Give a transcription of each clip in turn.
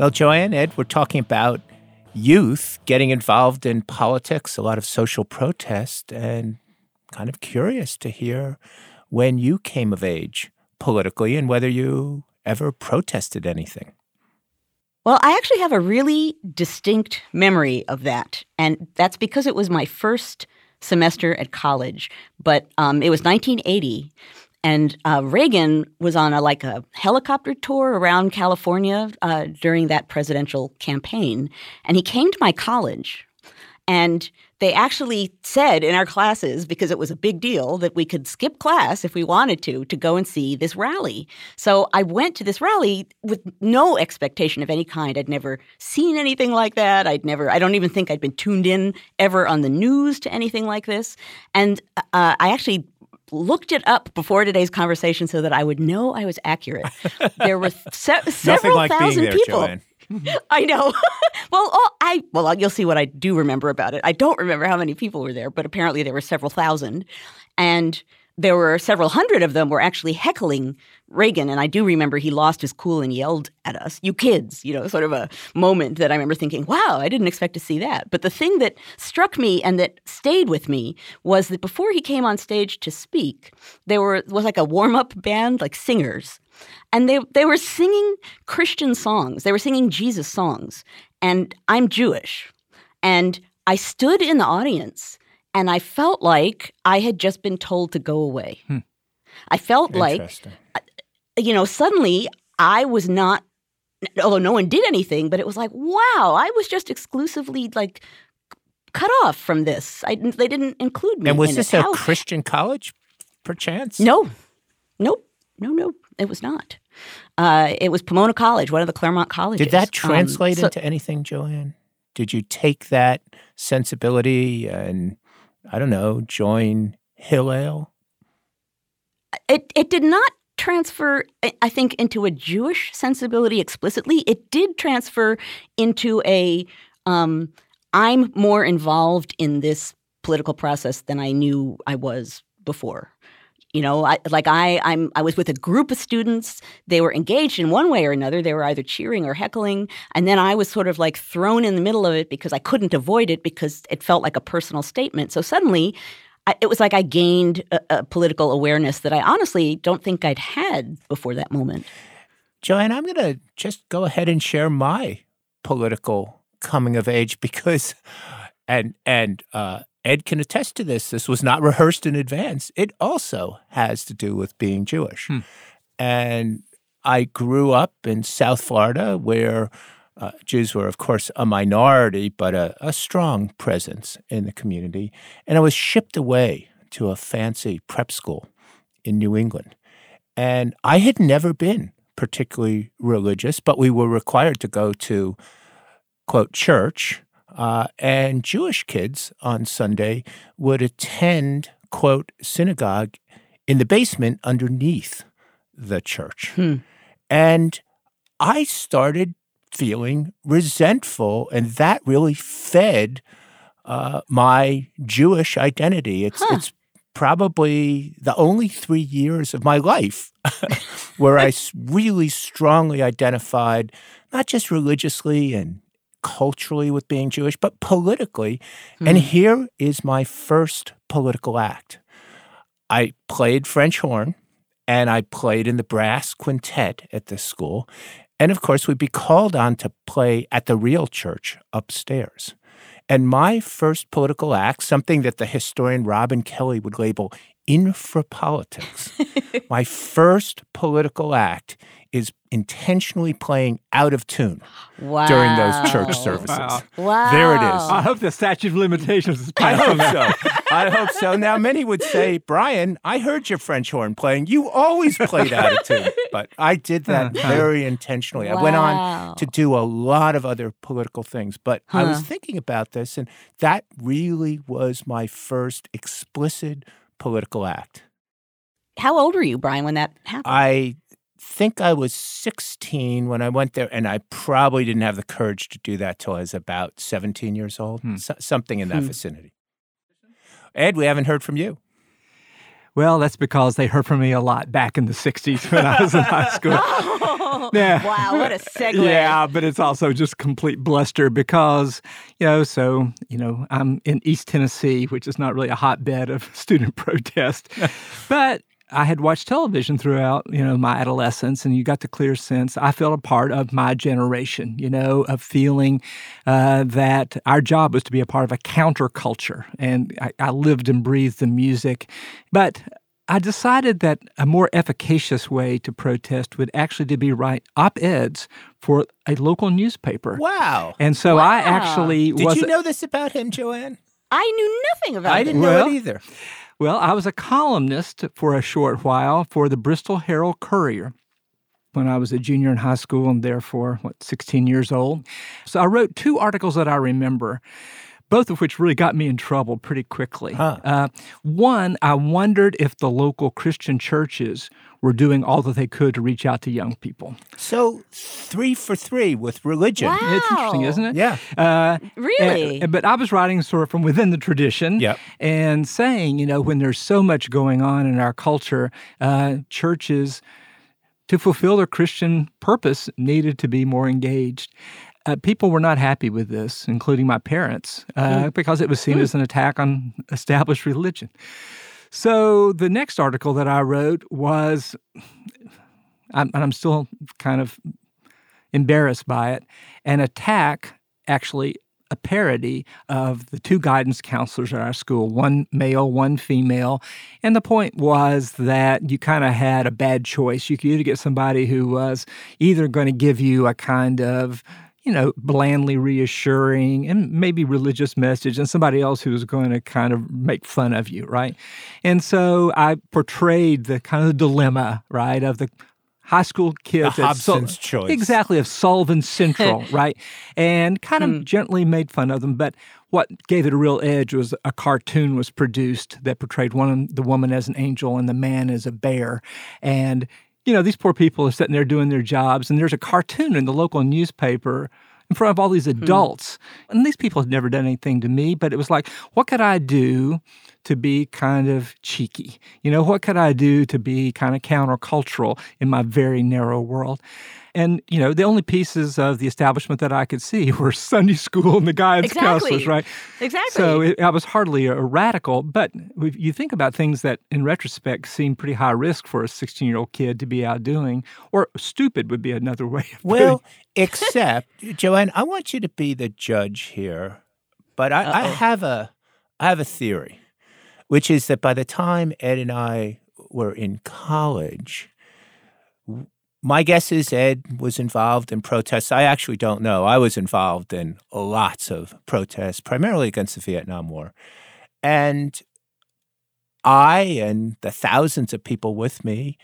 Well, Joanne, Ed, we're talking about youth getting involved in politics, a lot of social protest, and kind of curious to hear when you came of age politically and whether you ever protested anything. Well, I actually have a really distinct memory of that. And that's because it was my first semester at college. But um, it was 1980. And uh, Reagan was on a like a helicopter tour around California uh, during that presidential campaign, and he came to my college, and they actually said in our classes because it was a big deal that we could skip class if we wanted to to go and see this rally. So I went to this rally with no expectation of any kind. I'd never seen anything like that. I'd never. I don't even think I'd been tuned in ever on the news to anything like this. And uh, I actually looked it up before today's conversation so that I would know I was accurate. There were se- several like thousand there, people. Joanne. I know. well, oh, I well, you'll see what I do remember about it. I don't remember how many people were there, but apparently there were several thousand, and there were several hundred of them were actually heckling Reagan. And I do remember he lost his cool and yelled at us, "You kids!" You know, sort of a moment that I remember thinking, "Wow, I didn't expect to see that." But the thing that struck me and that stayed with me was that before he came on stage to speak, there were was like a warm up band, like singers and they they were singing Christian songs. They were singing Jesus songs, and I'm Jewish, and I stood in the audience, and I felt like I had just been told to go away. Hmm. I felt like, you know, suddenly I was not. Although no one did anything, but it was like, wow, I was just exclusively like cut off from this. I, they didn't include me. And was this it. a How- Christian college, perchance? No, nope, no, no, it was not. Uh, it was Pomona College, one of the Claremont colleges. Did that Um, translate so- into anything, Joanne? Did you take that sensibility and, I don't know, join Hillel? It it did not transfer, I- think, into a Jewish sensibility explicitly. It did transfer into a um, I'm more involved in this political process than I knew I was before. You know, I, like I, I'm, I was with a group of students. They were engaged in one way or another. They were either cheering or heckling, and then I was sort of like thrown in the middle of it because I couldn't avoid it because it felt like a personal statement. So suddenly, I, it was like I gained a, a political awareness that I honestly don't think I'd had before that moment. Joanne, I'm going to just go ahead and share my political coming of age because, and and uh, Ed can attest to this. This was not rehearsed in advance. It also has to do with being Jewish, and I grew up in South Florida where. Uh, Jews were, of course, a minority, but a, a strong presence in the community. And I was shipped away to a fancy prep school in New England. And I had never been particularly religious, but we were required to go to, quote, church. Uh, and Jewish kids on Sunday would attend, quote, synagogue in the basement underneath the church. Hmm. And I started feeling resentful, and that really fed uh, my Jewish identity. It's, Huh. it's probably the only three years of my life where I really strongly identified, not just religiously and culturally with being Jewish, but politically. Hmm. And here is my first political act. I played French horn and I played in the brass quintet at this school. And of course, we'd be called on to play at the real church upstairs. And my first political act, something that the historian Robin Kelley would label infrapolitics, my first political act is intentionally playing out of tune Wow. during those church services. Wow. Wow. There it is. I hope the statute of limitations is passed. I hope so. I hope so. Now, many would say, Brian, I heard your French horn playing. You always played out of tune. But I did that uh-huh. very intentionally. I went on to do a lot of other political things. But I was thinking about this, and that really was my first explicit political act. How old were you, Brian, when that happened? I think I was 16 when I went there, and I probably didn't have the courage to do that till I was about 17 years old, Hmm. so- something in that Hmm. vicinity. Ed, we haven't heard from you. Well, that's because they heard from me a lot back in the 60s when I was in high school. Oh. Yeah. Wow, what a segue. Yeah, but it's also just complete bluster because, you know, so, you know, I'm in East Tennessee, which is not really a hotbed of student protest. but I had watched television throughout, you know, my adolescence, and you got the clear sense I felt a part of my generation, you know, of feeling uh, that our job was to be a part of a counterculture. And I, I lived and breathed the music. But I decided that a more efficacious way to protest would actually to be write op-eds for a local newspaper. Wow. And so Wow. I actually Did was you know this about him, Joanne? I knew nothing about him. I this. didn't know Well- it either. Well, I was a columnist for a short while for the Bristol Herald Courier when I was a junior in high school and therefore what 16 years old. So I wrote two articles that I remember both of which really got me in trouble pretty quickly. Huh. Uh, one, I wondered if the local Christian churches were doing all that they could to reach out to young people. So three for three with religion. Wow. It's interesting, isn't it? Yeah. Uh, Really? and- but I was writing sort of from within the tradition Yep. and saying, you know, when there's so much going on in our culture, uh, churches, to fulfill their Christian purpose, needed to be more engaged. Uh, people were not happy with this, including my parents, uh, because it was seen as an attack on established religion. So the next article that I wrote was, I'm, and I'm still kind of embarrassed by it, an attack, actually a parody of the two guidance counselors at our school, one male, one female. And the point was that you kind of had a bad choice. You could either get somebody who was either going to give you a kind of you know, blandly reassuring and maybe religious message, and somebody else who's going to kind of make fun of you, right? And so I portrayed the kind of the dilemma, right, of the high school kids A at Sul- Hobson's choice. exactly of Sullivan Central, right, and kind of hmm. gently made fun of them, but. What gave it a real edge was a cartoon was produced that portrayed one the woman as an angel and the man as a bear, and you know, these poor people are sitting there doing their jobs, and there's a cartoon in the local newspaper in front of all these hmm. adults. And these people had never done anything to me, but it was like, what could I do to be kind of cheeky? You know, what could I do to be kind of countercultural in my very narrow world? And, you know, the only pieces of the establishment that I could see were Sunday school and the guidance Exactly. counselors, right? Exactly. So it, I was hardly a radical, but if you think about things that, in retrospect, seem pretty high risk for a 16 year old kid to be out doing, or stupid would be another way of putting Well, except Joanne, I want you to be the judge here, but I, I have a I have a theory, which is that by the time Ed and I were in college, my guess is Ed was involved in protests. I actually don't know. I was involved in lots of protests, primarily against the Vietnam War, and I and the thousands of people with me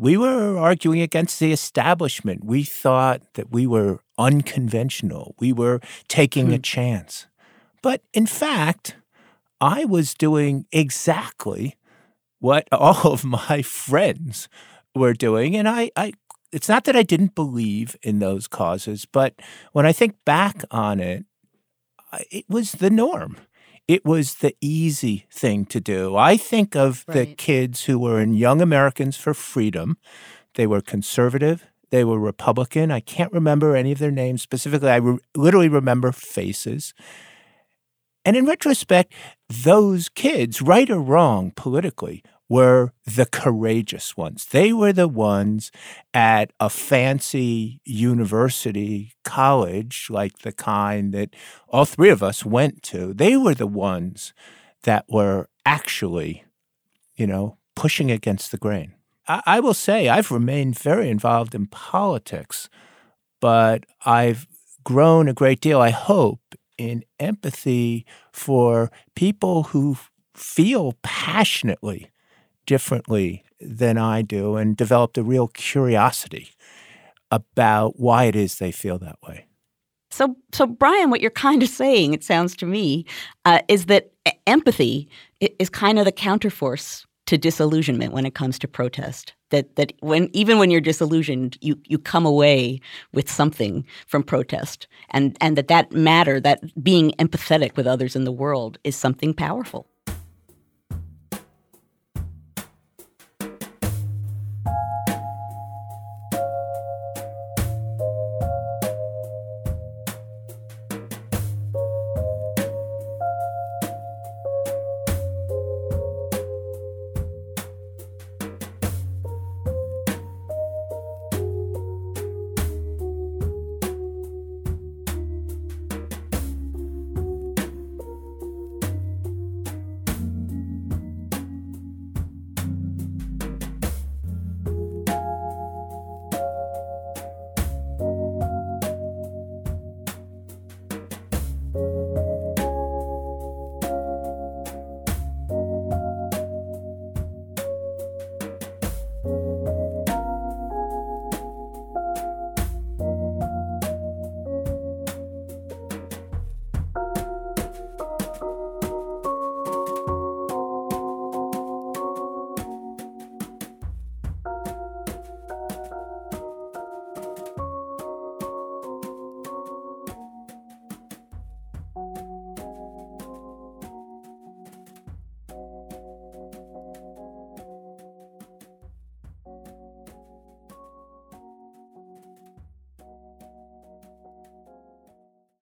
we were arguing against the establishment. We thought that we were unconventional. We were taking a hmm. chance. But in fact, I was doing exactly what all of my friends were doing. And I, I it's not that I didn't believe in those causes, but when I think back on it, it was the norm. It was the easy thing to do. I think of the kids who were in Young Americans for Freedom. They were conservative. They were Republican. I can't remember any of their names specifically. I re- literally remember faces. And in retrospect, those kids, right or wrong politically, were the courageous ones. They were the ones at a fancy university college, like the kind that all three of us went to. They were the ones that were actually, you know, pushing against the grain. I, I will say I've remained very involved in politics, but I've grown a great deal, I hope, in empathy for people who feel passionately differently than I do and developed a real curiosity about why it is they feel that way. So, so Brian, what you're kind of saying, it sounds to me, uh, is that empathy is kind of the counterforce to disillusionment when it comes to protest. That that when even when you're disillusioned, you you come away with something from protest, and and that that matter, that being empathetic with others in the world, is something powerful.